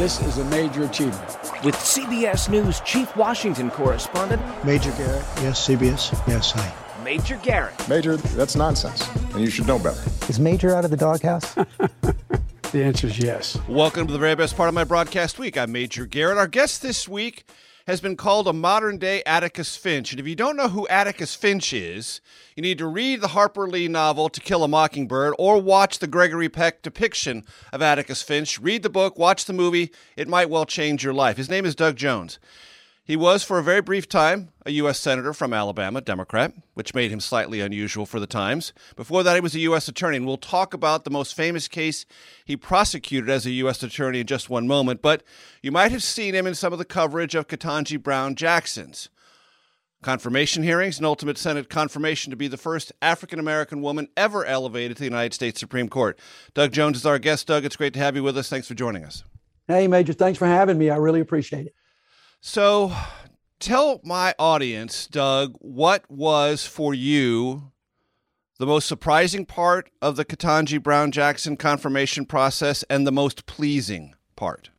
This is a major achievement. With CBS News Chief Washington Correspondent Major Garrett, yes, CBS, yes, hi. Major Garrett. Major, that's nonsense, and you should know better. Is Major out of the doghouse? the answer is yes. Welcome to the very best part of my broadcast week. I'm Major Garrett. Our guest this week has been called a modern day Atticus Finch. And if you don't know who Atticus Finch is, you need to read the Harper Lee novel To Kill a Mockingbird or watch the Gregory Peck depiction of Atticus Finch. Read the book, watch the movie. It might well change your life. His name is Doug Jones. He was, for a very brief time, a U.S. Senator from Alabama, Democrat, which made him slightly unusual for the times. Before that, he was a U.S. Attorney, and we'll talk about the most famous case he prosecuted as a U.S. Attorney in just one moment. But you might have seen him in some of the coverage of Ketanji Brown Jackson's confirmation hearings, and ultimate Senate confirmation to be the first African American woman ever elevated to the United States Supreme Court. Doug Jones is our guest. Doug, it's great to have you with us. Thanks for joining us. Hey, Major. Thanks for having me. I really appreciate it. So, tell my audience, Doug, what was for you the most surprising part of the Ketanji Brown Jackson confirmation process and the most pleasing part?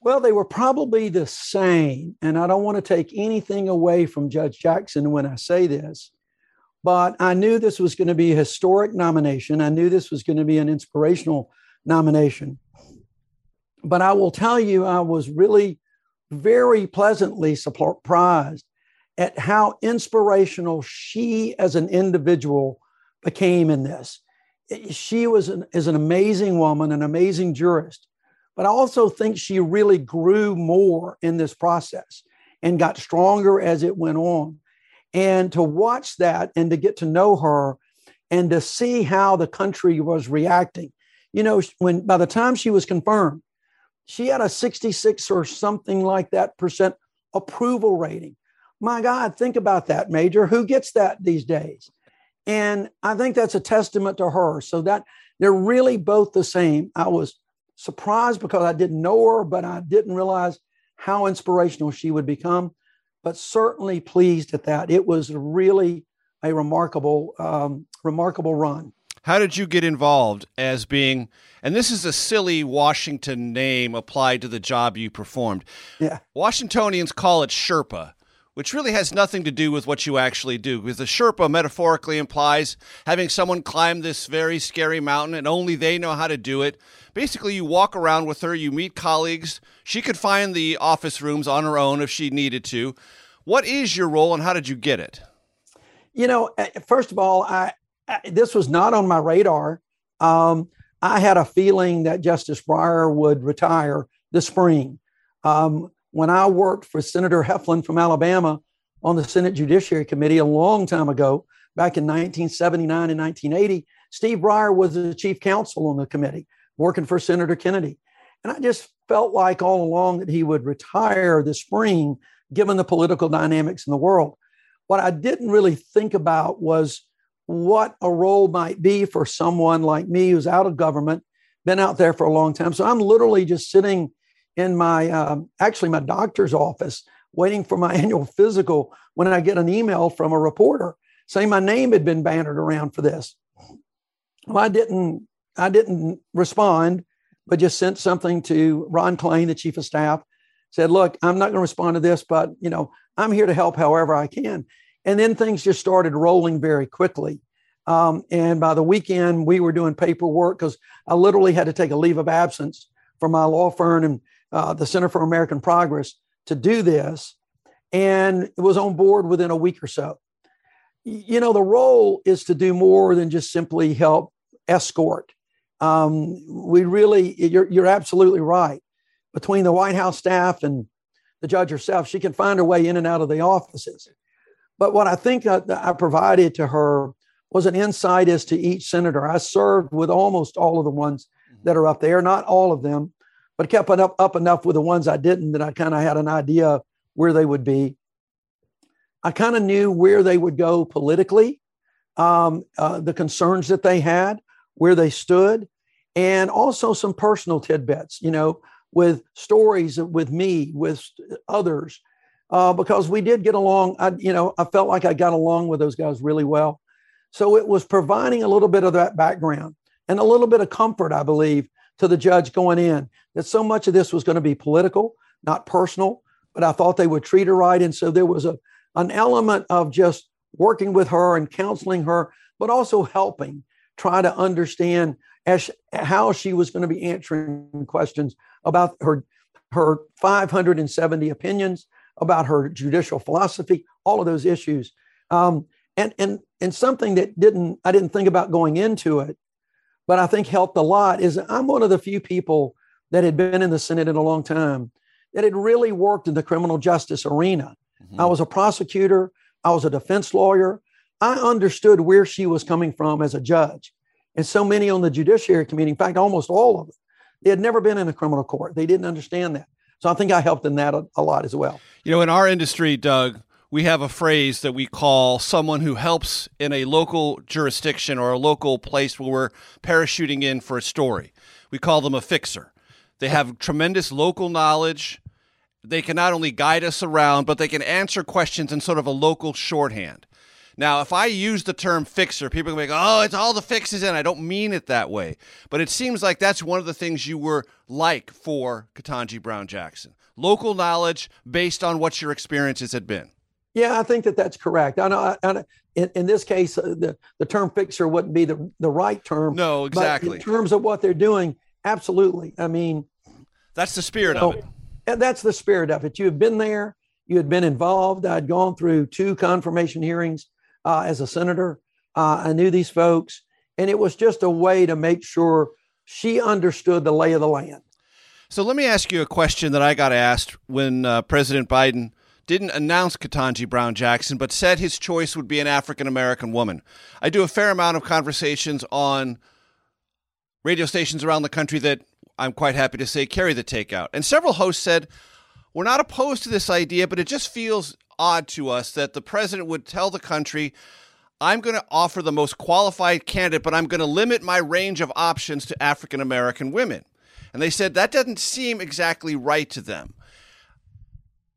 Well, they were probably the same. And I don't want to take anything away from Judge Jackson when I say this, but I knew this was going to be a historic nomination. I knew this was going to be an inspirational nomination. But I will tell you, I was really very pleasantly surprised at how inspirational she as an individual became in this. She was an, is an amazing woman, an amazing jurist, but I also think she really grew more in this process and got stronger as it went on. And to watch that and to get to know her and to see how the country was reacting. You know, when by the time she was confirmed, she had a 66 or something like that percent approval rating. My God, think about that, Major. Who gets that these days? And I think that's a testament to her. So that they're really both the same. I was surprised because I didn't know her, but I didn't realize how inspirational she would become. But certainly pleased at that. It was really a remarkable, um, remarkable run. How did you get involved as being, and this is a silly Washington name applied to the job you performed. Yeah. Washingtonians call it Sherpa, which really has nothing to do with what you actually do, because the Sherpa metaphorically implies having someone climb this very scary mountain and only they know how to do it. Basically, you walk around with her, you meet colleagues. She could find the office rooms on her own if she needed to. What is your role and how did you get it? You know, eh, first of all, I, this was not on my radar. Um, I had a feeling that Justice Breyer would retire this spring. Um, when I worked for Senator Heflin from Alabama on the Senate Judiciary Committee a long time ago, back in 1979 and 1980, Steve Breyer was the chief counsel on the committee, working for Senator Kennedy. And I just felt like all along that he would retire this spring, given the political dynamics in the world. What I didn't really think about was what a role might be for someone like me who's out of government, been out there for a long time. So I'm literally just sitting in my, um, actually, my doctor's office, waiting for my annual physical when I get an email from a reporter saying my name had been bannered around for this. Well, I didn't, I didn't respond, but just sent something to Ron Klain, the chief of staff, said, look, I'm not going to respond to this, but you know, I'm here to help however I can. And then things just started rolling very quickly. Um, and by the weekend, we were doing paperwork because I literally had to take a leave of absence from my law firm and uh, the Center for American Progress to do this. And it was on board within a week or so. You know, the role is to do more than just simply help escort. Um, we really, you're, you're absolutely right. Between the White House staff and the judge herself, she can find her way in and out of the offices. But what I think I, I provided to her was an insight as to each senator. I served with almost all of the ones that are up there, not all of them, but kept up, up enough with the ones I didn't that I kind of had an idea where they would be. I kind of knew where they would go politically, um, uh, the concerns that they had, where they stood, and also some personal tidbits, you know, with stories with me, with others, uh, because we did get along. I, you know, I felt like I got along with those guys really well. So it was providing a little bit of that background and a little bit of comfort, I believe, to the judge going in that so much of this was going to be political, not personal, but I thought they would treat her right. And so there was a, an element of just working with her and counseling her, but also helping try to understand as how she was going to be answering questions about her her 570 opinions about her judicial philosophy, all of those issues. Um, and and and something that didn't I didn't think about going into it but I think helped a lot is I'm one of the few people that had been in the Senate in a long time that had really worked in the criminal justice arena. Mm-hmm. I was a prosecutor, I was a defense lawyer. I understood where she was coming from as a judge. And so many on the Judiciary Committee, in fact, almost all of them, they had never been in a criminal court. They didn't understand that. So I think I helped in that a, a lot as well. You know, in our industry, Doug, we have a phrase that we call someone who helps in a local jurisdiction or a local place where we're parachuting in for a story. We call them a fixer. They have tremendous local knowledge. They can not only guide us around, but they can answer questions in sort of a local shorthand. Now, if I use the term fixer, people can be like, oh, it's all the fixes in. I don't mean it that way. But it seems like that's one of the things you were like for Ketanji Brown Jackson. Local knowledge based on what your experiences had been. Yeah, I think that that's correct. I know. I, I, in, in, this case, uh, the, the term fixer wouldn't be the, the right term. No, exactly. in terms of what they're doing, absolutely. I mean, that's the spirit of it. And that's the spirit of it. You have been there. You had been involved. I'd gone through two confirmation hearings uh, as a senator. Uh, I knew these folks, and it was just a way to make sure she understood the lay of the land. So let me ask you a question that I got asked when uh, President Biden didn't announce Ketanji Brown Jackson, but said his choice would be an African American woman. I do a fair amount of conversations on radio stations around the country that I'm quite happy to say carry the takeout. And several hosts said, We're not opposed to this idea, but it just feels odd to us that the president would tell the country, I'm going to offer the most qualified candidate, but I'm going to limit my range of options to African American women. And they said that doesn't seem exactly right to them.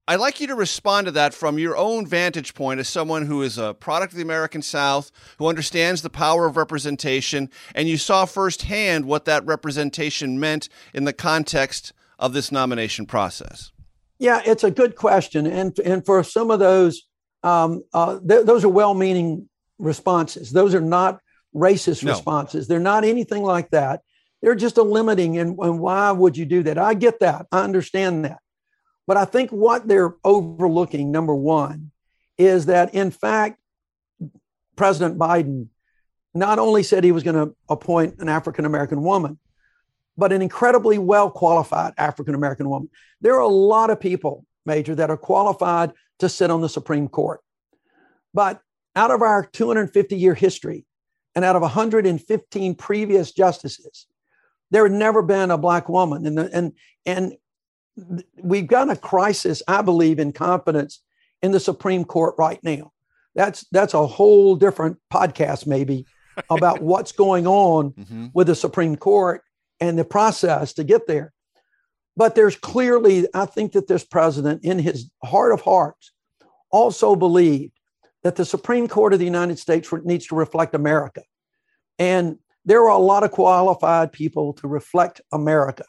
I'd like you to respond to that from your own vantage point as someone who is a product of the American South, who understands the power of representation, and you saw firsthand what that representation meant in the context of this nomination process. Yeah, it's a good question, and and for some of those, um, uh, th- those are well-meaning responses. Those are not racist no. responses. They're not anything like that. They're just a limiting, and, and why would you do that? I get that. I understand that. But I think what they're overlooking, number one, is that in fact, President Biden not only said he was going to appoint an African American woman, but an incredibly well qualified African American woman. There are a lot of people, Major, that are qualified to sit on the Supreme Court. But out of our 250 year history and out of 115 previous justices, there had never been a black woman. And, the, and, and we've got a crisis, I believe, in confidence in the Supreme Court right now. That's that's a whole different podcast, maybe, about what's going on mm-hmm. with the Supreme Court and the process to get there. But there's clearly, I think that this president, in his heart of hearts, also believed that the Supreme Court of the United States needs to reflect America. And there are a lot of qualified people to reflect America.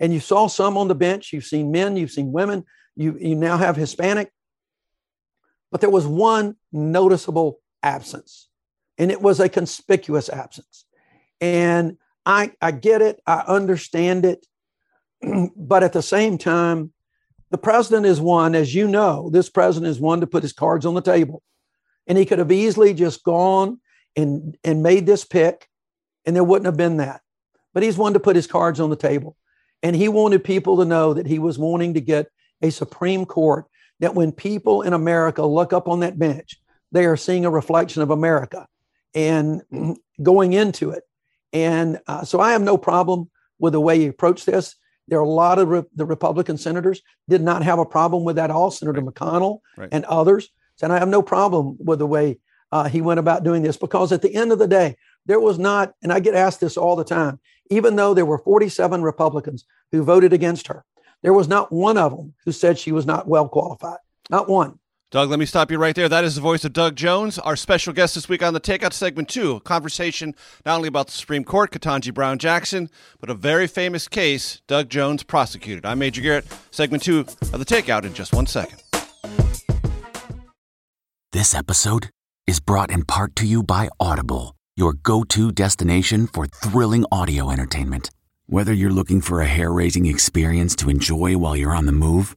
And you saw some on the bench. You've seen men, you've seen women, you, you now have Hispanic. But there was one noticeable absence, and it was a conspicuous absence. And I, I get it, I understand it. but at the same time, the president is one, as you know, this president is one to put his cards on the table. And he could have easily just gone and, and made this pick, and there wouldn't have been that. But he's one to put his cards on the table. And he wanted people to know that he was wanting to get a Supreme Court that when people in America look up on that bench, they are seeing a reflection of America and going into it. And uh, so I have no problem with the way he approached this. There are a lot of re- the Republican senators did not have a problem with that at all. Senator right. McConnell right. and others said, I have no problem with the way uh, he went about doing this because at the end of the day, there was not, and I get asked this all the time, even though there were 47 Republicans who voted against her, there was not one of them who said she was not well qualified. Not one. Doug, let me stop you right there. That is the voice of Doug Jones, our special guest this week on the Takeout segment two. A conversation not only about the Supreme Court, Ketanji Brown Jackson, but a very famous case Doug Jones prosecuted. I'm Major Garrett. Segment two of the Takeout in just one second. This episode is brought in part to you by Audible, your go to destination for thrilling audio entertainment. Whether you're looking for a hair raising experience to enjoy while you're on the move,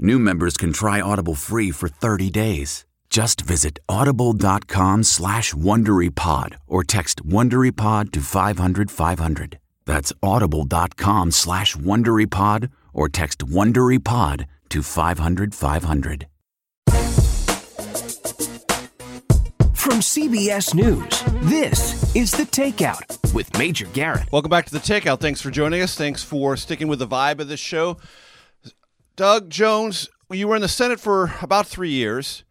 New members can try Audible free for 30 days. Just visit audible.com slash WonderyPod or text WonderyPod to 500, 500. That's audible.com slash WonderyPod or text WonderyPod to 500, 500. From CBS News, this is The Takeout with Major Garrett. Welcome back to The Takeout. Thanks for joining us. Thanks for sticking with the vibe of this show. Doug Jones, you were in the Senate for about three years.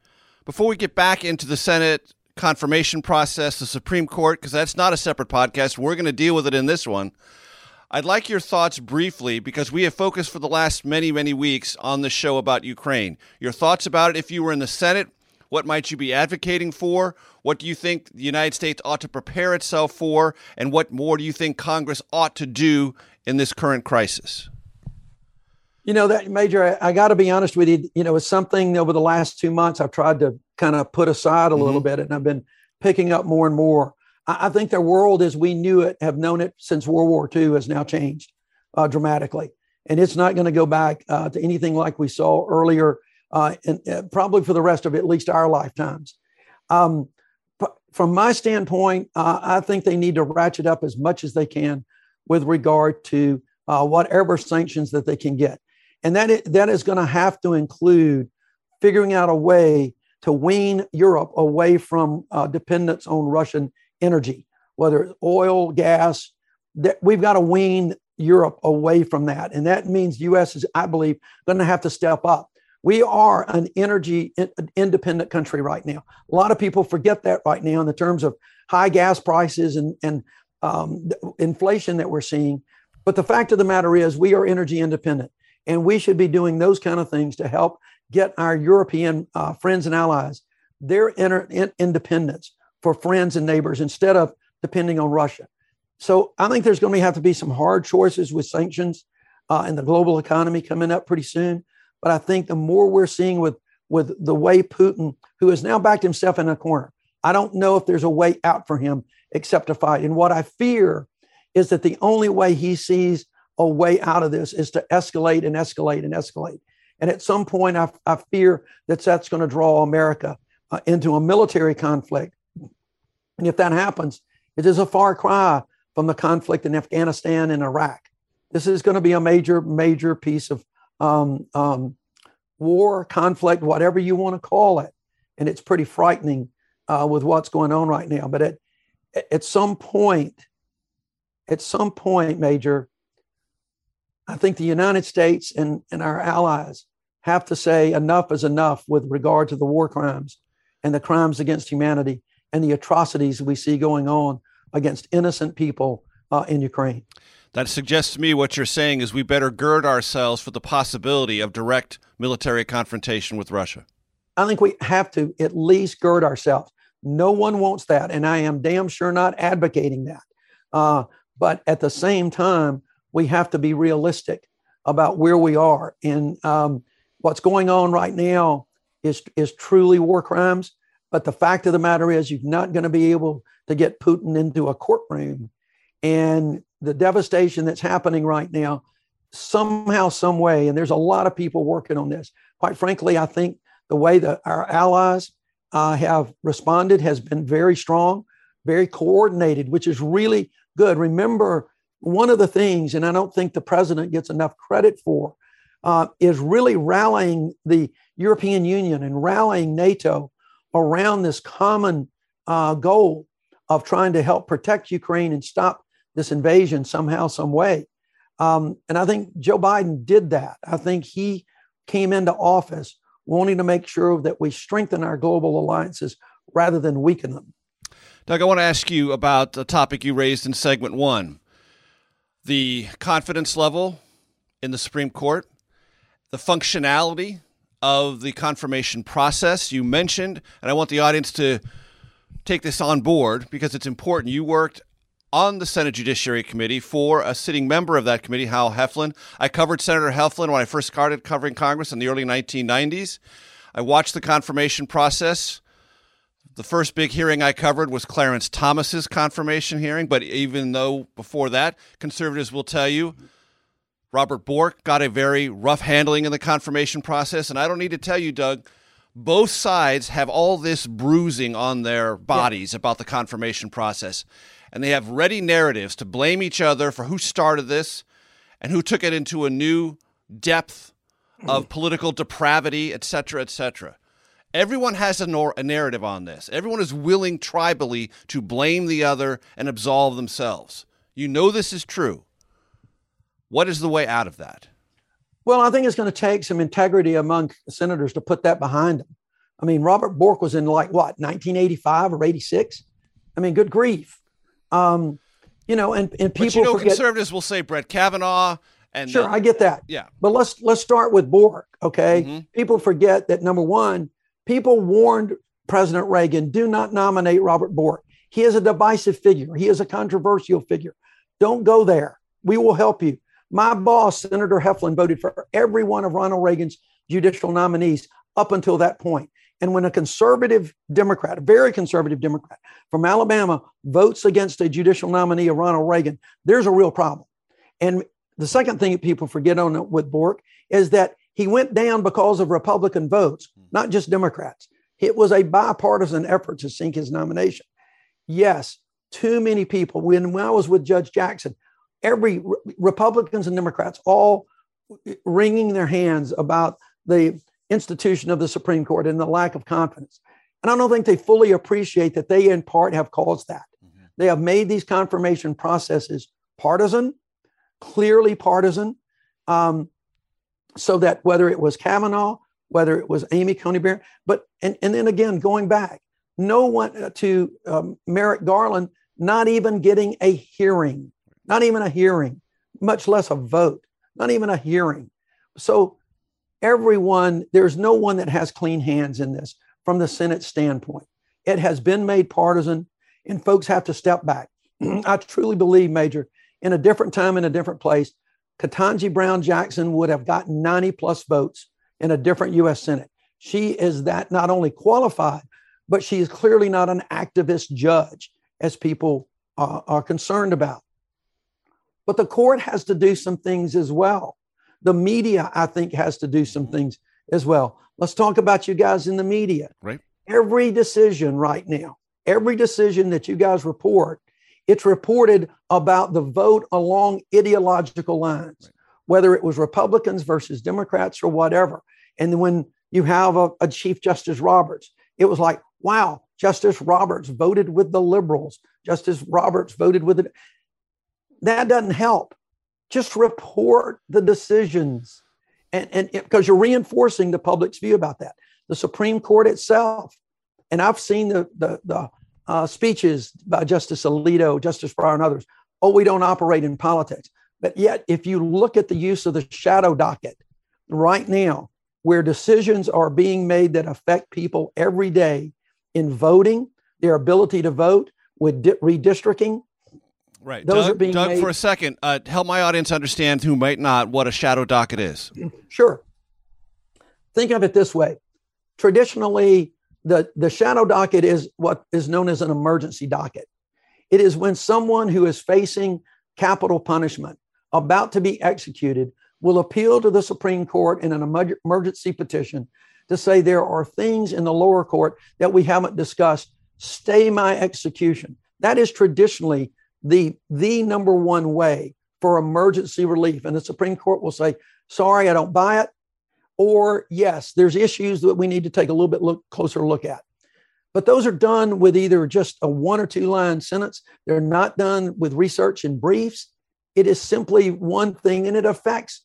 Before we get back into the Senate confirmation process, the Supreme Court, because that's not a separate podcast, we're going to deal with it in this one. I'd like your thoughts briefly because we have focused for the last many, many weeks on the show about Ukraine. Your thoughts about it if you were in the Senate, what might you be advocating for? What do you think the United States ought to prepare itself for? And what more do you think Congress ought to do in this current crisis? You know, that Major, I, I got to be honest with you. You know, it's something over the last two months I've tried to kind of put aside a mm-hmm. little bit, and I've been picking up more and more. I, I, think the world as we knew it, have known it since World War II, has now changed uh, dramatically, and it's not going to go back uh, to anything like we saw earlier, uh, and uh, probably for the rest of at least our lifetimes. Um, from my standpoint, uh, I think they need to ratchet up as much as they can with regard to uh, whatever sanctions that they can get. And that is, that is going to have to include figuring out a way to wean Europe away from uh, dependence on Russian energy, whether it's oil, gas. That we've got to wean Europe away from that, and that means the U.S. is, I believe, going to have to step up. We are an energy independent country right now. A lot of people forget that right now in the terms of high gas prices and and um, inflation that we're seeing. But the fact of the matter is, we are energy independent. And we should be doing those kind of things to help get our European uh, friends and allies their inter- in- independence for friends and neighbors instead of depending on Russia. So I think there's going to have to be some hard choices with sanctions uh, in the global economy coming up pretty soon. But I think the more we're seeing with with the way Putin, who has now backed himself in a corner, I don't know if there's a way out for him except to fight. And what I fear is that the only way he sees a way out of this is to escalate and escalate and escalate. And at some point, I, I fear that that's going to draw America uh, into a military conflict. And if that happens, it is a far cry from the conflict in Afghanistan and Iraq. This is going to be a major, major piece of um, um, war, conflict, whatever you want to call it. And it's pretty frightening uh, with what's going on right now. But at, at some point, at some point, Major, I think the United States and, and our allies have to say enough is enough with regard to the war crimes and the crimes against humanity and the atrocities we see going on against innocent people uh, in Ukraine. That suggests to me what you're saying is we better gird ourselves for the possibility of direct military confrontation with Russia. I think we have to at least gird ourselves. No one wants that, and I am damn sure not advocating that. Uh, but at the same time, we have to be realistic about where we are. And um, what's going on right now is is truly war crimes. But the fact of the matter is, you're not going to be able to get Putin into a courtroom. And the devastation that's happening right now, somehow, some way, and there's a lot of people working on this. Quite frankly, I think the way that our allies uh, have responded has been very strong, very coordinated, which is really good. Remember, one of the things, and I don't think the president gets enough credit for, uh, is really rallying the European Union and rallying NATO around this common uh, goal of trying to help protect Ukraine and stop this invasion somehow, some way. Um, and I think Joe Biden did that. I think he came into office wanting to make sure that we strengthen our global alliances rather than weaken them. Doug, I want to ask you about the topic you raised in segment one the confidence level in the Supreme Court, the functionality of the confirmation process you mentioned, and I want the audience to take this on board because it's important. You worked on the Senate Judiciary Committee for a sitting member of that committee, Howell Heflin. I covered Senator Heflin when I first started covering Congress in the early 1990s. I watched the confirmation process. The first big hearing I covered was Clarence Thomas's confirmation hearing, but even though before that, conservatives will tell you Robert Bork got a very rough handling in the confirmation process. And I don't need to tell you, Doug, both sides have all this bruising on their bodies yeah. about the confirmation process. And they have ready narratives to blame each other for who started this and who took it into a new depth of mm-hmm. political depravity, et cetera, et cetera. Everyone has a, nor- a narrative on this. Everyone is willing tribally to blame the other and absolve themselves. You know this is true. What is the way out of that? Well, I think it's going to take some integrity among senators to put that behind them. I mean, Robert Bork was in like what, 1985 or 86? I mean, good grief. Um, you know, and, and people. But you know, forget, conservatives will say Brett Kavanaugh. And sure, I get that. Yeah. But let's let's start with Bork. Okay. Mm-hmm. People forget that number one, people warned President Reagan, do not nominate Robert Bork. He is a divisive figure. He is a controversial figure. Don't go there. We will help you. My boss, Senator Heflin, voted for every one of Ronald Reagan's judicial nominees up until that point. And when a conservative Democrat, a very conservative Democrat from Alabama votes against a judicial nominee of Ronald Reagan, there's a real problem. And the second thing that people forget on with Bork is that he went down because of Republican votes, not just Democrats. It was a bipartisan effort to sink his nomination. Yes, too many people. When, when I was with Judge Jackson, every Republicans and Democrats all wringing their hands about the institution of the Supreme Court and the lack of confidence. And I don't think they fully appreciate that they, in part, have caused that. Mm-hmm. They have made these confirmation processes partisan, clearly partisan, um, so that whether it was Kavanaugh, whether it was Amy Coney Barrett, but and, and then again going back, no one uh, to um, Merrick Garland not even getting a hearing not even a hearing, much less a vote, not even a hearing. So, everyone, there's no one that has clean hands in this from the Senate standpoint. It has been made partisan, and folks have to step back. I truly believe, Major, in a different time, in a different place, Ketanji Brown Jackson would have gotten 90 plus votes in a different U.S. Senate. She is that not only qualified, but she is clearly not an activist judge, as people uh, are concerned about. But the court has to do some things as well. The media, I think, has to do some things as well. Let's talk about you guys in the media. Right. Every decision right now, every decision that you guys report, it's reported about the vote along ideological lines, right. whether it was Republicans versus Democrats or whatever. And when you have a, a Chief Justice Roberts, it was like, wow, Justice Roberts voted with the liberals. Justice Roberts voted with it that doesn't help. Just report the decisions. And, and because you're reinforcing the public's view about that. The Supreme Court itself, and I've seen the, the, the uh, speeches by Justice Alito, Justice Breyer, and others. Oh, we don't operate in politics. But yet, if you look at the use of the shadow docket right now, where decisions are being made that affect people every day in voting, their ability to vote, with di- redistricting. Right. Those Doug, are being Doug made- for a second, uh, help my audience understand who might not what a shadow docket is. Sure. Think of it this way. Traditionally, the, the shadow docket is what is known as an emergency docket. It is when someone who is facing capital punishment, about to be executed, will appeal to the Supreme Court in an emergency petition to say there are things in the lower court that we haven't discussed. Stay my execution. That is traditionally the, the number one way for emergency relief. And the Supreme Court will say, sorry, I don't buy it. Or yes, there's issues that we need to take a little bit look, closer look at. But those are done with either just a one or two line sentence. They're not done with research and briefs. It is simply one thing and it affects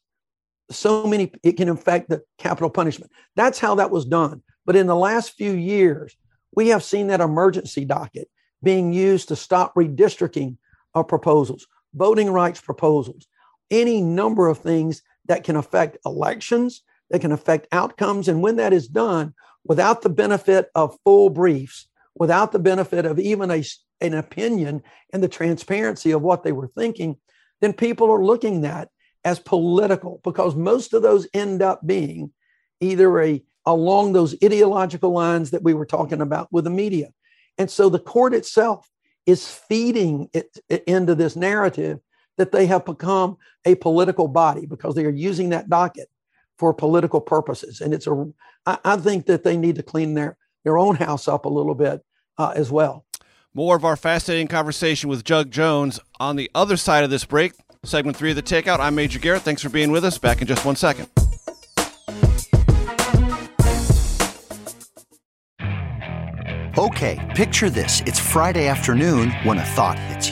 so many, it can affect the capital punishment. That's how that was done. But in the last few years, we have seen that emergency docket being used to stop redistricting of proposals, voting rights proposals, any number of things that can affect elections, that can affect outcomes. And when that is done without the benefit of full briefs, without the benefit of even a, an opinion and the transparency of what they were thinking, then people are looking at as political because most of those end up being either a along those ideological lines that we were talking about with the media. And so the court itself is feeding it, it into this narrative that they have become a political body because they are using that docket for political purposes. And it's a, I, I think that they need to clean their, their own house up a little bit uh, as well. More of our fascinating conversation with Doug Jones on the other side of this break. Segment three of the Takeout. I'm Major Garrett. Thanks for being with us. Back in just one second. Okay, picture this. It's Friday afternoon when a thought hits you.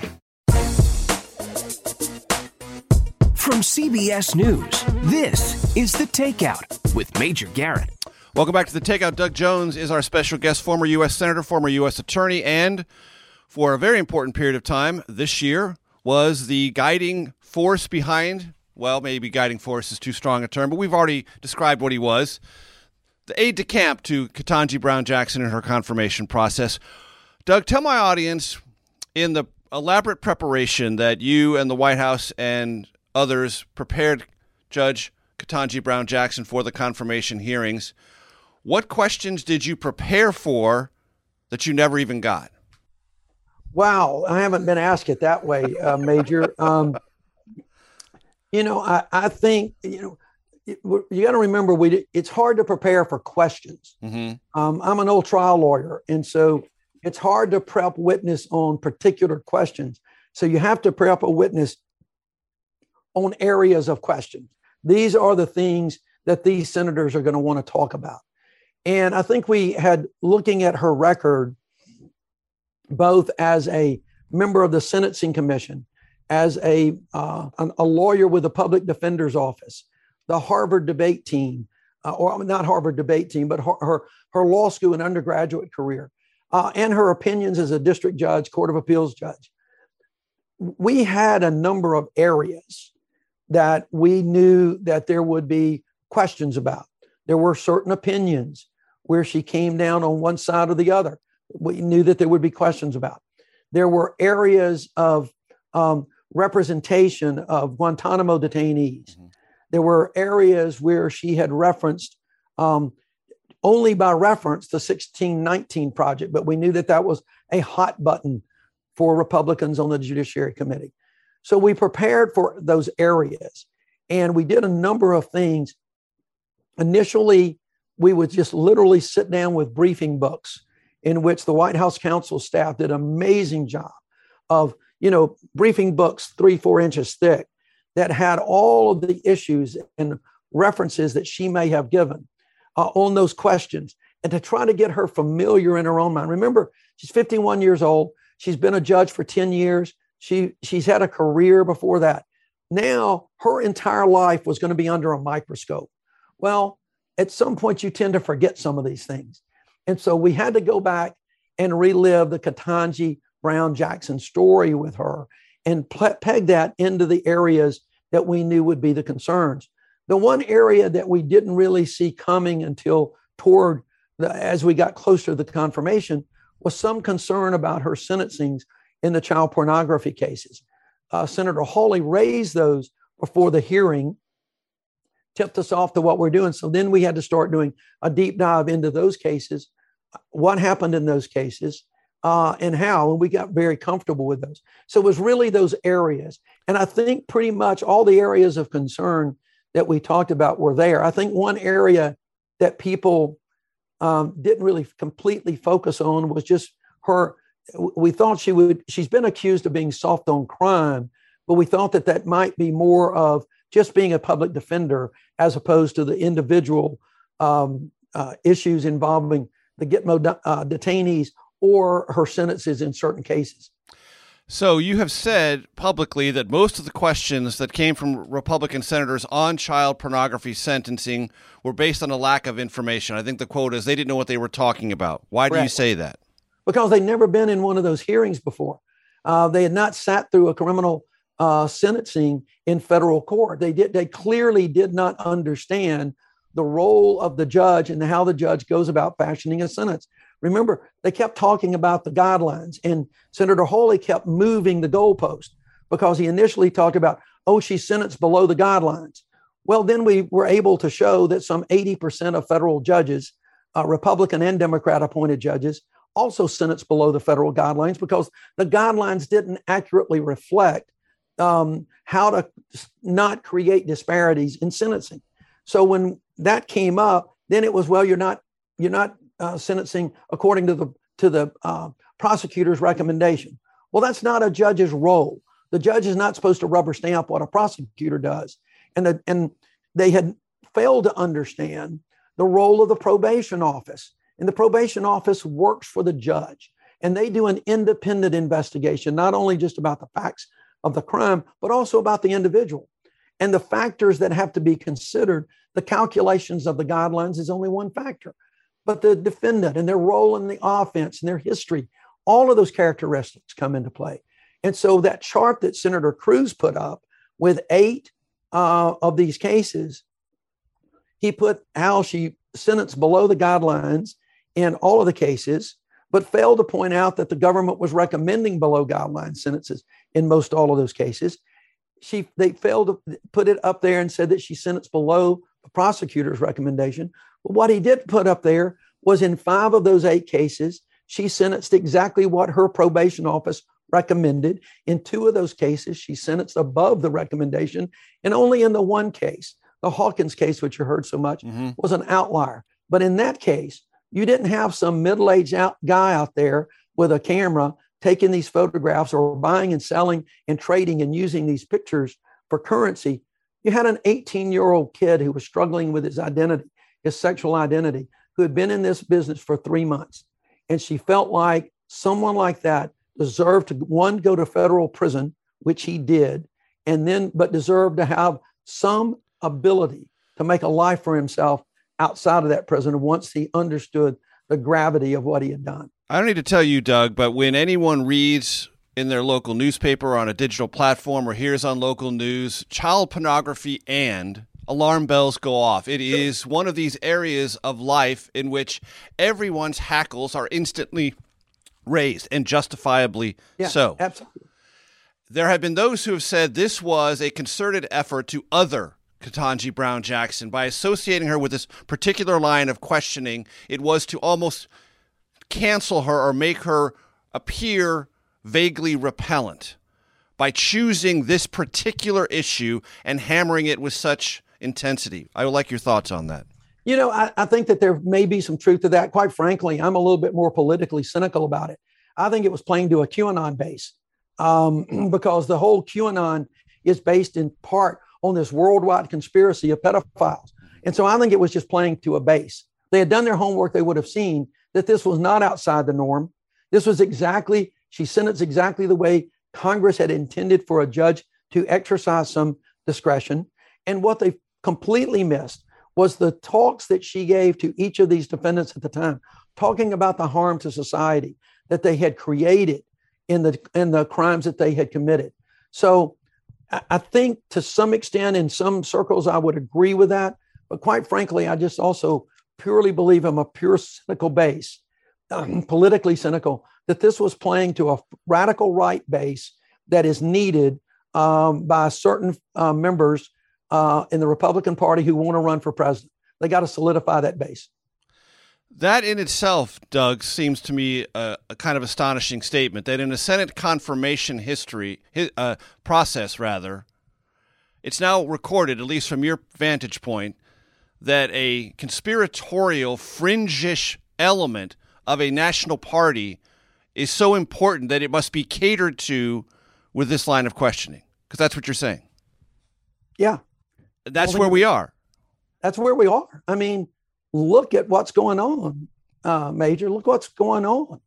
From CBS News, this is The Takeout with Major Garrett. Welcome back to The Takeout. Doug Jones is our special guest, former U.S. Senator, former U.S. Attorney, and for a very important period of time this year was the guiding force behind well, maybe guiding force is too strong a term, but we've already described what he was. The aide de camp to Ketanji Brown Jackson in her confirmation process. Doug, tell my audience in the elaborate preparation that you and the White House and others prepared Judge Ketanji Brown Jackson for the confirmation hearings. What questions did you prepare for that you never even got? Wow, I haven't been asked it that way, uh, Major. Um, you know, I, I think, you know, you got to remember we it's hard to prepare for questions. Mm-hmm. Um, I'm an old trial lawyer, and so it's hard to prep witness on particular questions. So you have to prep a witness on areas of questions. These are the things that these senators are going to want to talk about. And I think we had looking at her record, both as a member of the Sentencing Commission as a, uh, a lawyer with the public defender's office, the Harvard debate team, uh, or not Harvard debate team, but her, her, her law school and undergraduate career, uh, and her opinions as a district judge, court of appeals judge. We had a number of areas that we knew that there would be questions about. There were certain opinions where she came down on one side or the other. We knew that there would be questions about. There were areas of um, representation of Guantanamo detainees. Mm-hmm. There were areas where she had referenced um, only by reference the 1619 project, but we knew that that was a hot button for Republicans on the Judiciary Committee. So we prepared for those areas and we did a number of things. Initially, we would just literally sit down with briefing books in which the White House counsel staff did an amazing job of you know, briefing books three, four inches thick that had all of the issues and references that she may have given uh, on those questions and to try to get her familiar in her own mind. Remember, she's 51 years old. She's been a judge for 10 years. She, she's had a career before that. Now, her entire life was going to be under a microscope. Well, at some point, you tend to forget some of these things. And so we had to go back and relive the Ketanji Brown Jackson story with her and peg that into the areas that we knew would be the concerns. The one area that we didn't really see coming until toward the, as we got closer to the confirmation was some concern about her sentencings in the child pornography cases. Uh, Senator Hawley raised those before the hearing, tipped us off to what we're doing. So then we had to start doing a deep dive into those cases, what happened in those cases, uh, and how, and we got very comfortable with those. So it was really those areas. And I think pretty much all the areas of concern that we talked about were there. I think one area that people um, didn't really completely focus on was just her. We thought she would, she's been accused of being soft on crime, but we thought that that might be more of just being a public defender as opposed to the individual um, uh, issues involving the Gitmo uh, detainees or her sentences in certain cases. So you have said publicly that most of the questions that came from Republican senators on child pornography sentencing were based on a lack of information. I think the quote is they didn't know what they were talking about. Why do you say that? Because they'd never been in one of those hearings before. Uh, they had not sat through a criminal uh, sentencing in federal court. They did. They clearly did not understand the role of the judge and how the judge goes about fashioning a sentence. Remember, they kept talking about the guidelines, and Senator Hawley kept moving the goalpost because he initially talked about, oh, she's sentenced below the guidelines. Well, then we were able to show that some 80% of federal judges, uh, Republican and Democrat appointed judges, also sentenced below the federal guidelines because the guidelines didn't accurately reflect um, how to not create disparities in sentencing. So when that came up, then it was well, you're not you're not uh, sentencing according to the to the uh, prosecutor's recommendation. Well, that's not a judge's role. The judge is not supposed to rubber stamp what a prosecutor does, and the, and they had failed to understand the role of the probation office. And the probation office works for the judge, and they do an independent investigation, not only just about the facts of the crime, but also about the individual. And the factors that have to be considered, the calculations of the guidelines is only one factor but the defendant and their role in the offense and their history, all of those characteristics come into play. And so that chart that Senator Cruz put up with eight uh, of these cases, he put how she sentenced below the guidelines in all of the cases, but failed to point out that the government was recommending below guideline sentences in most all of those cases. She they failed to put it up there and said that she sentenced below the prosecutor's recommendation, but what he did put up there was in five of those eight cases, she sentenced exactly what her probation office recommended. In two of those cases, she sentenced above the recommendation. And only in the one case, the Hawkins case, which you heard so much, mm-hmm. was an outlier. But in that case, you didn't have some middle aged out guy out there with a camera taking these photographs or buying and selling and trading and using these pictures for currency. You had an 18 year old kid who was struggling with his identity his sexual identity, who had been in this business for three months. And she felt like someone like that deserved to, one, go to federal prison, which he did, and then, but deserved to have some ability to make a life for himself outside of that prison once he understood the gravity of what he had done. I don't need to tell you, Doug, but when anyone reads in their local newspaper or on a digital platform or hears on local news child pornography and alarm bells go off. It is one of these areas of life in which everyone's hackles are instantly raised and justifiably yeah, so. Absolutely. There have been those who have said this was a concerted effort to other Ketanji Brown Jackson by associating her with this particular line of questioning. It was to almost cancel her or make her appear vaguely repellent by choosing this particular issue and hammering it with such intensity. I would like your thoughts on that. You know, I, I, think that there may be some truth to that. Quite frankly, I'm a little bit more politically cynical about it. I think it was playing to a QAnon base um, because the whole QAnon is based in part on this worldwide conspiracy of pedophiles. And so I think it was just playing to a base. They had done their homework, they would have seen that this was not outside the norm. This was exactly, she sentenced exactly the way Congress had intended for a judge to exercise some discretion. And what they completely missed was the talks that she gave to each of these defendants at the time, talking about the harm to society that they had created in the in the crimes that they had committed. So I think to some extent, in some circles, I would agree with that. But quite frankly, I just also purely believe I'm a pure cynical base, um, politically cynical, that this was playing to a radical right base that is needed um, by certain uh, members uh, in the Republican Party who want to run for president. They got to solidify that base. That in itself, Doug, seems to me a, a, kind of astonishing statement that in a Senate confirmation history uh, process, rather, it's now recorded, at least from your vantage point, that a conspiratorial, fringish element of a national party is so important that it must be catered to with this line of questioning. Because that's what you're saying. Yeah, that's where we are. That's where we are. I mean, look at what's going on, uh, Major. Look what's going on.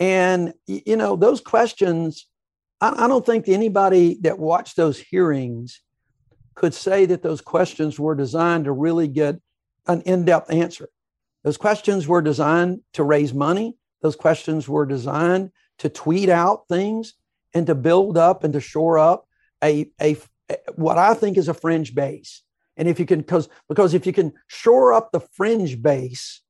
And, you know, those questions, I, I don't think anybody that watched those hearings could say that those questions were designed to really get an in depth answer. Those questions were designed to raise money. Those questions were designed to tweet out things and to build up and to shore up a, a what I think is a fringe base. And if you can, because because if you can shore up the fringe base,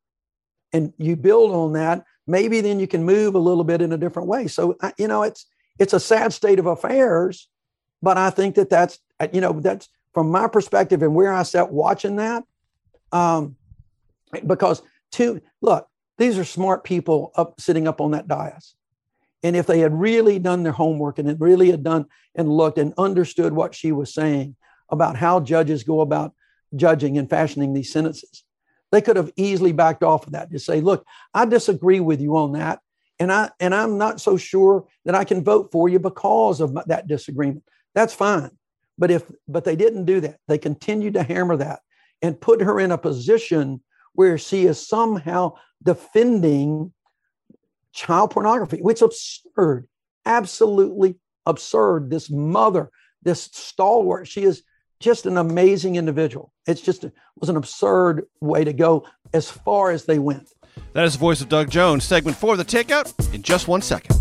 and you build on that, maybe then you can move a little bit in a different way. So you know, it's it's a sad state of affairs, but I think that that's you know that's from my perspective and where I sat watching that, um, because to look, these are smart people up sitting up on that dais. And if they had really done their homework and it really had done and looked and understood what she was saying about how judges go about judging and fashioning these sentences, they could have easily backed off of that to say, look, I disagree with you on that. And I and I'm not so sure that I can vote for you because of that disagreement. That's fine. But if but they didn't do that. They continued to hammer that and put her in a position where she is somehow defending child pornography, which is absurd, absolutely absurd. This mother, this stalwart, she is just an amazing individual. It's just it was an absurd way to go as far as they went. That is the voice of Doug Jones. Segment four of the takeout in just one second.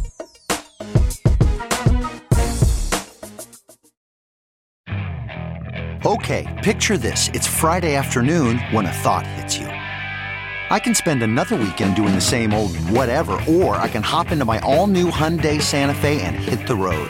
Okay, picture this. It's Friday afternoon when a thought hits you. I can spend another weekend doing the same old whatever, or I can hop into my all new Hyundai Santa Fe and hit the road.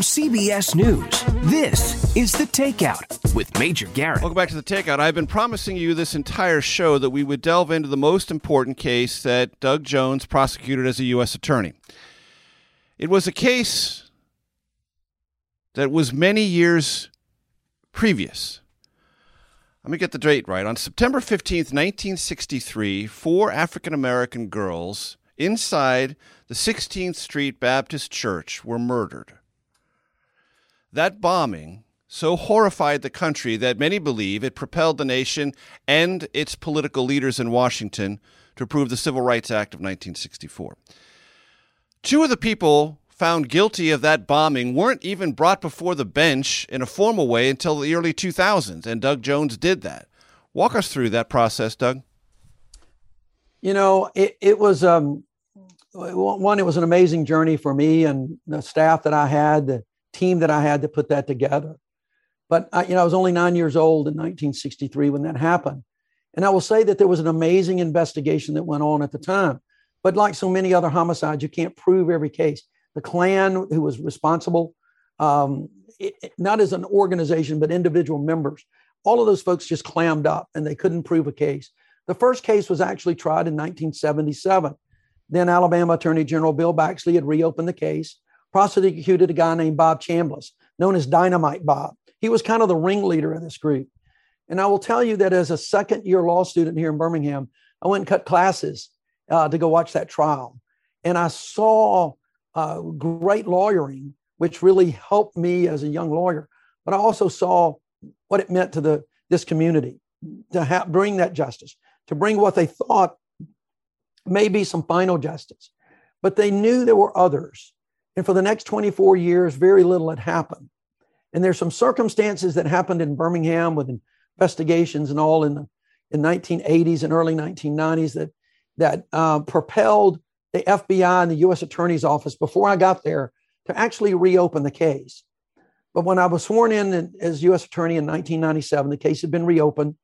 From CBS News, this is The Takeout with Major Garrett. Welcome back to The Takeout. I've been promising you this entire show that we would delve into the most important case that Doug Jones prosecuted as a U.S. attorney. It was a case that was many years previous. Let me get the date right. On September 15th, 1963, four African American girls inside the 16th Street Baptist Church were murdered. That bombing so horrified the country that many believe it propelled the nation and its political leaders in Washington to approve the Civil Rights Act of 1964. Two of the people found guilty of that bombing weren't even brought before the bench in a formal way until the early 2000s, and Doug Jones did that. Walk us through that process, Doug. You know, it, it was um, one. It was an amazing journey for me and the staff that I had. Team that I had to put that together. But I, you know, I was only nine years old in 1963 when that happened. And I will say that there was an amazing investigation that went on at the time. But like so many other homicides, you can't prove every case. The Klan, who was responsible, um, it, not as an organization, but individual members, all of those folks just clammed up and they couldn't prove a case. The first case was actually tried in 1977. Then Alabama Attorney General Bill Baxley had reopened the case, prosecuted a guy named Bob Chambliss, known as Dynamite Bob. He was kind of the ringleader of this group. And I will tell you that as a second year law student here in Birmingham, I went and cut classes uh, to go watch that trial. And I saw uh, great lawyering, which really helped me as a young lawyer. But I also saw what it meant to the this community to have, bring that justice, to bring what they thought may be some final justice. But they knew there were others. And for the next 24 years, very little had happened. And there's some circumstances that happened in Birmingham with investigations and all in the in 1980s and early 1990s that that uh, propelled the FBI and the U.S. Attorney's Office before I got there to actually reopen the case. But when I was sworn in as U.S. Attorney in 1997, the case had been reopened,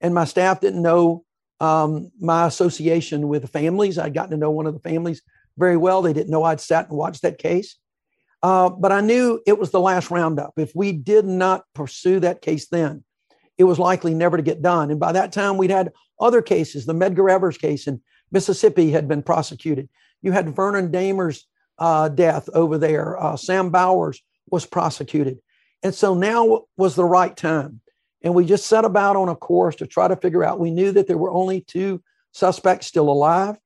and my staff didn't know um, my association with the families. I'd gotten to know one of the families very well. They didn't know I'd sat and watched that case. Uh, but I knew it was the last roundup. If we did not pursue that case then, it was likely never to get done. And by that time, we'd had other cases. The Medgar Evers case in Mississippi had been prosecuted. You had Vernon Dahmer's uh, death over there. Uh, Sam Bowers was prosecuted. And so now was the right time. And we just set about on a course to try to figure out. We knew that there were only two suspects still alive.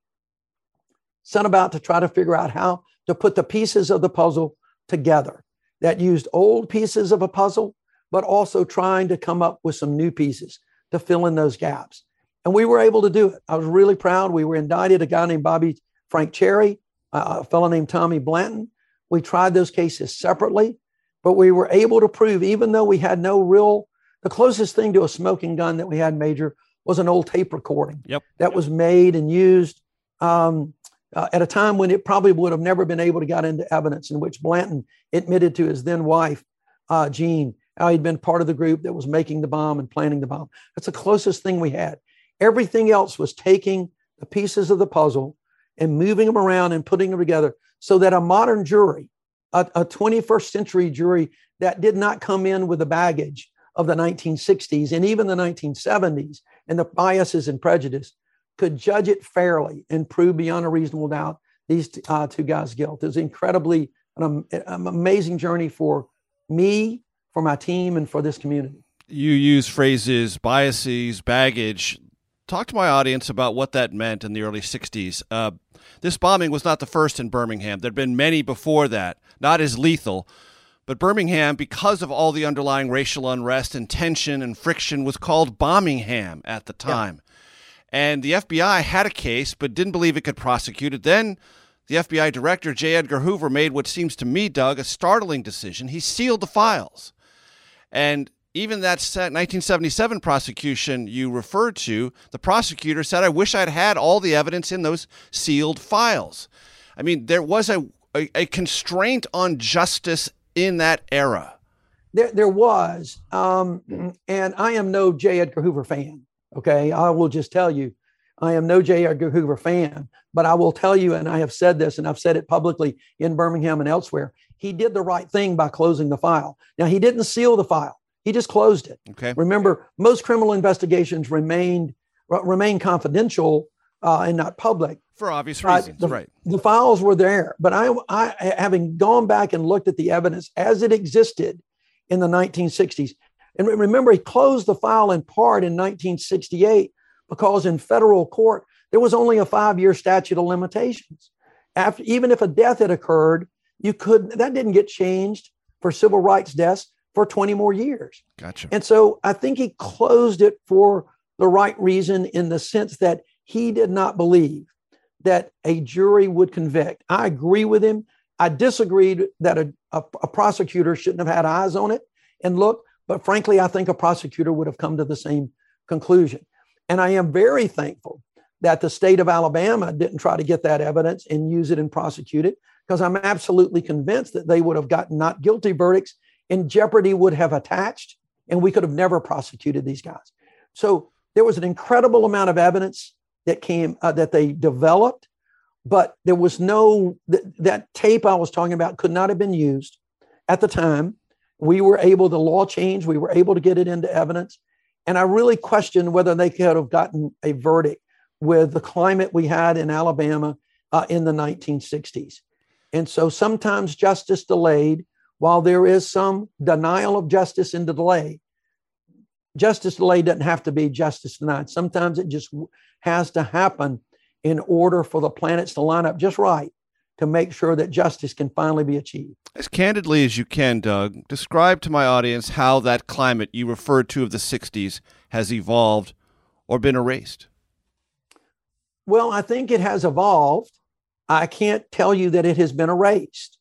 Set about to try to figure out how to put the pieces of the puzzle together that used old pieces of a puzzle, but also trying to come up with some new pieces to fill in those gaps. And we were able to do it. I was really proud. We were indicted a guy named Bobby Frank Cherry, a fellow named Tommy Blanton. We tried those cases separately, but we were able to prove, even though we had no real the closest thing to a smoking gun that we had, Major, was an old tape recording yep. that was made and used um, uh, at a time when it probably would have never been able to get into evidence, in which Blanton admitted to his then wife, uh, Jean, how he'd been part of the group that was making the bomb and planning the bomb. That's the closest thing we had. Everything else was taking the pieces of the puzzle and moving them around and putting them together so that a modern jury, a, a 21st century jury that did not come in with the baggage of the 1960s and even the 1970s and the biases and prejudice could judge it fairly and prove beyond a reasonable doubt these uh, two guys' guilt. It was incredibly an, an amazing journey for me, for my team, and for this community. You use phrases, biases, baggage. Talk to my audience about what that meant in the early 60s. Uh, this bombing was not the first in Birmingham. There had been many before that, not as lethal, but Birmingham, because of all the underlying racial unrest and tension and friction, was called Bombingham at the time. And the FBI had a case, but didn't believe it could prosecute it. Then the FBI director, J. Edgar Hoover, made what seems to me, Doug, a startling decision. He sealed the files. And even that 1977 prosecution you referred to, the prosecutor said, I wish I'd had all the evidence in those sealed files. I mean, there was a, a, a constraint on justice in that era? There, there was, um, and I am no J. Edgar Hoover fan. Okay, I will just tell you, I am no J. Edgar Hoover fan, but I will tell you, and I have said this, and I've said it publicly in Birmingham and elsewhere. He did the right thing by closing the file. Now he didn't seal the file; he just closed it. Okay. Remember, most criminal investigations remained remain confidential uh, and not public for obvious reasons, uh, the, right? The files were there, but I, I, having gone back and looked at the evidence as it existed in the 1960s, and remember, he closed the file in part in 1968 because in federal court there was only a five-year statute of limitations. After, even if a death had occurred, you could that didn't get changed for civil rights deaths for 20 more years. Gotcha. And so I think he closed it for the right reason in the sense that he did not believe that a jury would convict. I agree with him. I disagreed that a, a, a, prosecutor shouldn't have had eyes on it and look, but frankly, I think a prosecutor would have come to the same conclusion. And I am very thankful that the state of Alabama didn't try to get that evidence and use it and prosecute it, because I'm absolutely convinced that they would have gotten not guilty verdicts and jeopardy would have attached, and we could have never prosecuted these guys. So there was an incredible amount of evidence that came uh, that they developed, but there was no th- that tape I was talking about could not have been used at the time. We were able, the law changed. We were able to get it into evidence, and I really questioned whether they could have gotten a verdict with the climate we had in Alabama uh, in the 1960s. And so sometimes justice delayed, while there is some denial of justice in the delay, justice delayed doesn't have to be justice denied. Sometimes it just has to happen in order for the planets to line up just right to make sure that justice can finally be achieved. As candidly as you can, Doug, describe to my audience how that climate you referred to of the 60s has evolved or been erased. Well, I think it has evolved. I can't tell you that it has been erased.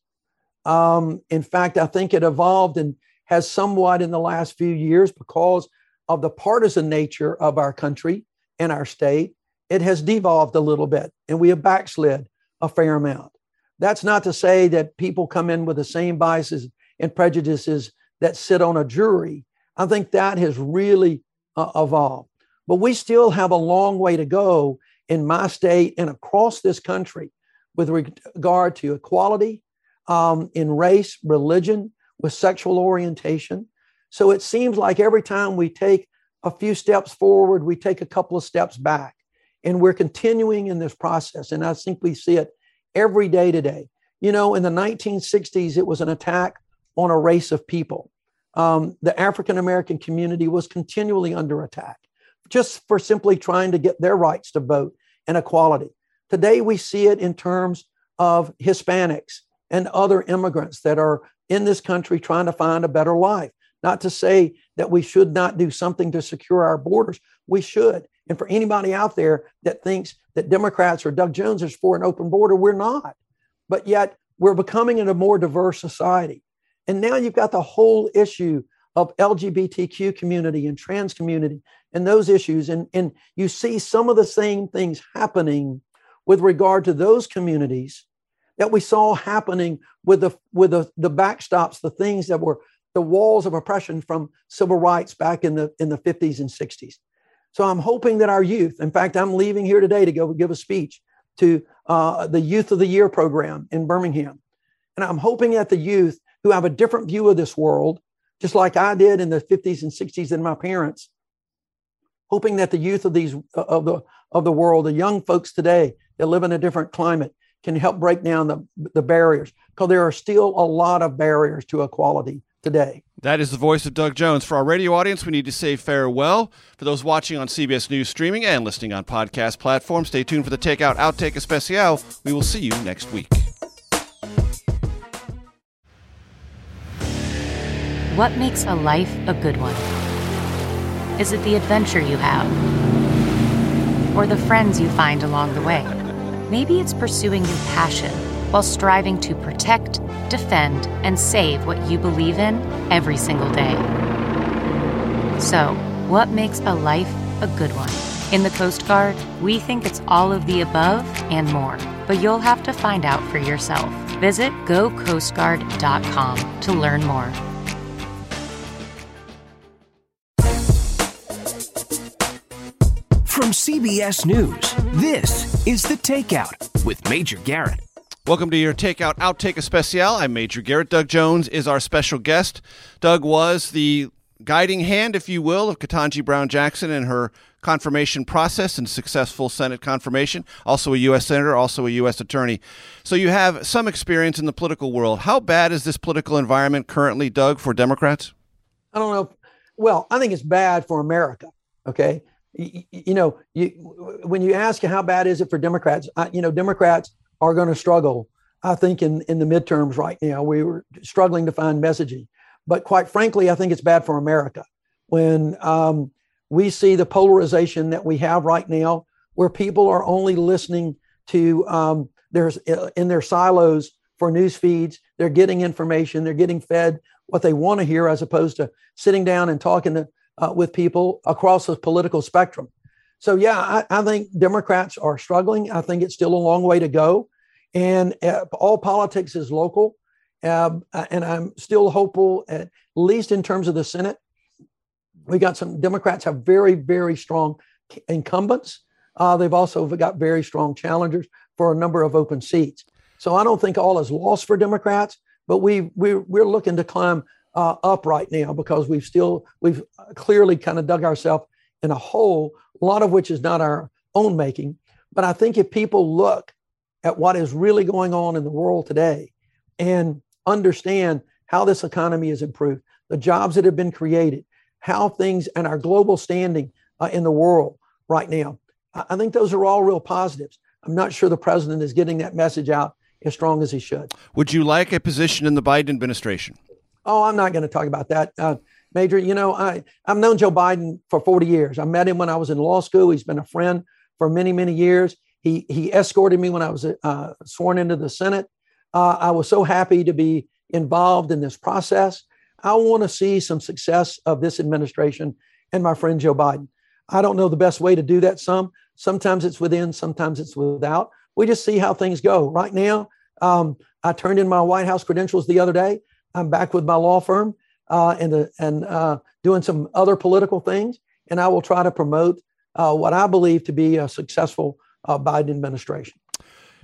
Um, in fact, I think it evolved and has somewhat in the last few years because of the partisan nature of our country and our state. It has devolved a little bit and we have backslid a fair amount. That's not to say that people come in with the same biases and prejudices that sit on a jury. I think that has really uh, evolved. But we still have a long way to go in my state and across this country with regard to equality um, in race, religion, with sexual orientation. So it seems like every time we take a few steps forward, we take a couple of steps back. And we're continuing in this process. And I think we see it every day today. You know, in the 1960s, it was an attack on a race of people. Um, the African American community was continually under attack just for simply trying to get their rights to vote and equality. Today, we see it in terms of Hispanics and other immigrants that are in this country trying to find a better life. Not to say that we should not do something to secure our borders, we should. And for anybody out there that thinks that Democrats or Doug Jones is for an open border. We're not. But yet we're becoming in a more diverse society. And now you've got the whole issue of LGBTQ community and trans community and those issues. And, and you see some of the same things happening with regard to those communities that we saw happening with the with the, the backstops, the things that were the walls of oppression from civil rights back in the in the 50s and 60s. So I'm hoping that our youth, in fact, I'm leaving here today to go give a speech to uh, the Youth of the Year program in Birmingham. And I'm hoping that the youth who have a different view of this world, just like I did in the 50s and 60s and my parents, hoping that the youth of these of the of the world, the young folks today that live in a different climate, can help break down the, the barriers because there are still a lot of barriers to equality today. That is the voice of Doug Jones. For our radio audience, we need to say farewell. For those watching on CBS News streaming and listening on podcast platforms, stay tuned for the Takeout Outtake Especial. We will see you next week. What makes a life a good one? Is it the adventure you have? Or the friends you find along the way? Maybe it's pursuing your passion while striving to protect, defend, and save what you believe in every single day. So, what makes a life a good one? In the Coast Guard, we think it's all of the above and more, but you'll have to find out for yourself. Visit gocoastguard.com to learn more. From CBS News, this is The Takeout with Major Garrett. Welcome to your Takeout Outtake Especial. I'm Major Garrett. Doug Jones is our special guest. Doug was the guiding hand, if you will, of Ketanji Brown Jackson and her confirmation process and successful Senate confirmation. Also a U.S. Senator, also a U.S. Attorney. So you have some experience in the political world. How bad is this political environment currently, Doug, for Democrats? I don't know. Well, I think it's bad for America. Okay. You, you know, you, when you ask how bad is it for Democrats, I, you know, Democrats are going to struggle. I think in, in the midterms right now, we were struggling to find messaging. But quite frankly, I think it's bad for America when um, we see the polarization that we have right now, where people are only listening to um, uh, in their silos for news feeds. They're getting information. They're getting fed what they want to hear, as opposed to sitting down and talking to, uh, with people across the political spectrum. So yeah, I, I, think Democrats are struggling. I think it's still a long way to go, and uh, all politics is local. Uh, and I'm still hopeful, at least in terms of the Senate. We got some Democrats have very, very strong incumbents. Uh, they've also got very strong challengers for a number of open seats. So I don't think all is lost for Democrats, but we we we're looking to climb uh, up right now because we've still we've clearly kind of dug ourselves in a hole, a lot of which is not our own making. But I think if people look at what is really going on in the world today and understand how this economy has improved, the jobs that have been created, how things and our global standing uh, in the world right now. I think those are all real positives. I'm not sure the president is getting that message out as strong as he should. Would you like a position in the Biden administration? Oh, I'm not going to talk about that. Uh, Major, you know, I, I've known Joe Biden for 40 years. I met him when I was in law school. He's been a friend for many, many years. He, he escorted me when I was uh, sworn into the Senate. Uh, I was so happy to be involved in this process. I want to see some success of this administration and my friend Joe Biden. I don't know the best way to do that. Some sometimes it's within, sometimes it's without. We just see how things go. Right now, um, I turned in my White House credentials the other day. I'm back with my law firm uh, and and uh, doing some other political things, and I will try to promote uh, what I believe to be a successful uh, Biden administration.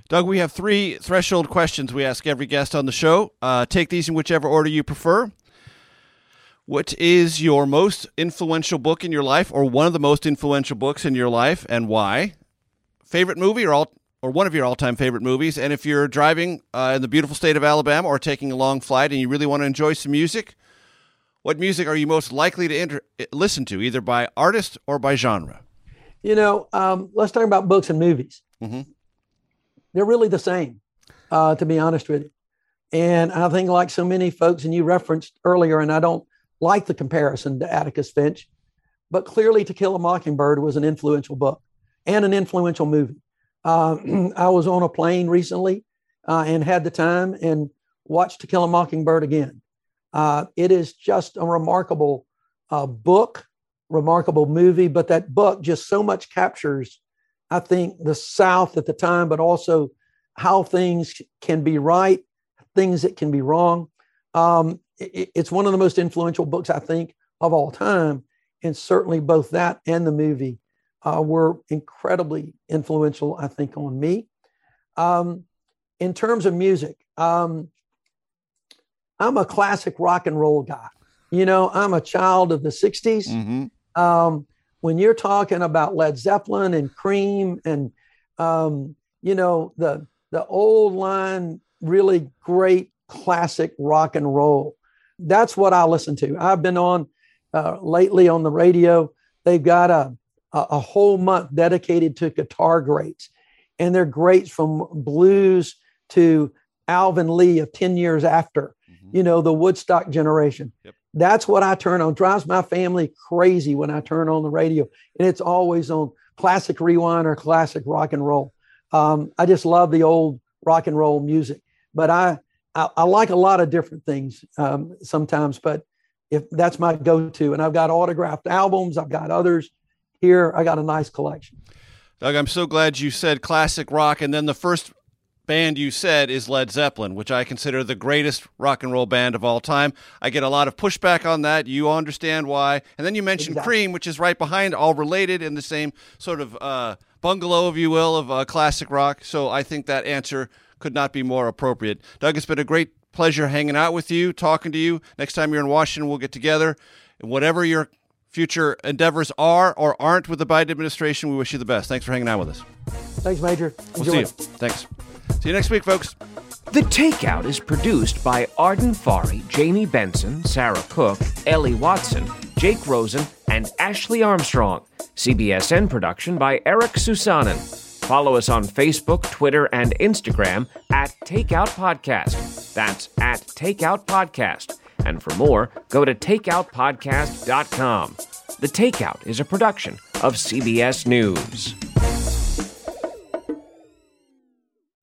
Doug, we have three threshold questions we ask every guest on the show. Uh, take these in whichever order you prefer. What is your most influential book in your life, or one of the most influential books in your life, and why? Favorite movie, or all, or one of your all-time favorite movies? And if you're driving uh, in the beautiful state of Alabama, or taking a long flight, and you really want to enjoy some music, what music are you most likely to inter- listen to, either by artist or by genre? You know, um, let's talk about books and movies. Mm-hmm. They're really the same, uh, to be honest with you. And I think, like so many folks, and you referenced earlier, and I don't like the comparison to Atticus Finch, but clearly To Kill a Mockingbird was an influential book and an influential movie. Uh, I was on a plane recently uh, and had the time and watched To Kill a Mockingbird again. Uh, it is just a remarkable uh, book, remarkable movie, but that book just so much captures, I think, the South at the time, but also how things can be right, things that can be wrong. Um, it, it's one of the most influential books, I think, of all time. And certainly both that and the movie uh, were incredibly influential, I think, on me. Um, in terms of music, um, I'm a classic rock and roll guy. You know, I'm a child of the 60s. Mm-hmm. Um, when you're talking about Led Zeppelin and Cream and, um, you know, the, the old line, really great classic rock and roll, that's what I listen to. I've been on uh, lately on the radio. They've got a, a, whole month dedicated to guitar greats, and they're greats from blues to Alvin Lee of 10 years after, mm-hmm. you know, the Woodstock generation. Yep. That's what I turn on. Drives my family crazy when I turn on the radio, and it's always on classic rewind or classic rock and roll. Um, I just love the old rock and roll music, but I I, I like a lot of different things um, sometimes, but if that's my go-to, and I've got autographed albums, I've got others here. I got a nice collection. Doug, I'm so glad you said classic rock, and then the first band you said is Led Zeppelin, which I consider the greatest rock and roll band of all time. I get a lot of pushback on that. You understand why. And then you mentioned exactly. Cream, which is right behind, all related in the same sort of uh, bungalow, if you will, of uh, classic rock. So I think that answer could not be more appropriate. Doug, it's been a great pleasure hanging out with you, talking to you. Next time you're in Washington, we'll get together. And whatever your future endeavors are or aren't with the Biden administration, we wish you the best. Thanks for hanging out with us. Thanks, Major. Enjoy. We'll see you. Thanks. See you next week, folks. The Takeout is produced by Arden Farhi, Jamie Benson, Sarah Cook, Ellie Watson, Jake Rosen, and Ashley Armstrong. CBSN production by Eric Susanen. Follow us on Facebook, Twitter, and Instagram at Takeout Podcast. That's at Takeout Podcast. And for more, go to takeoutpodcast.com. The Takeout is a production of CBS News.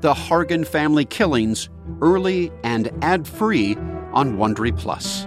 The Hargan Family Killings early and ad-free on Wondery Plus.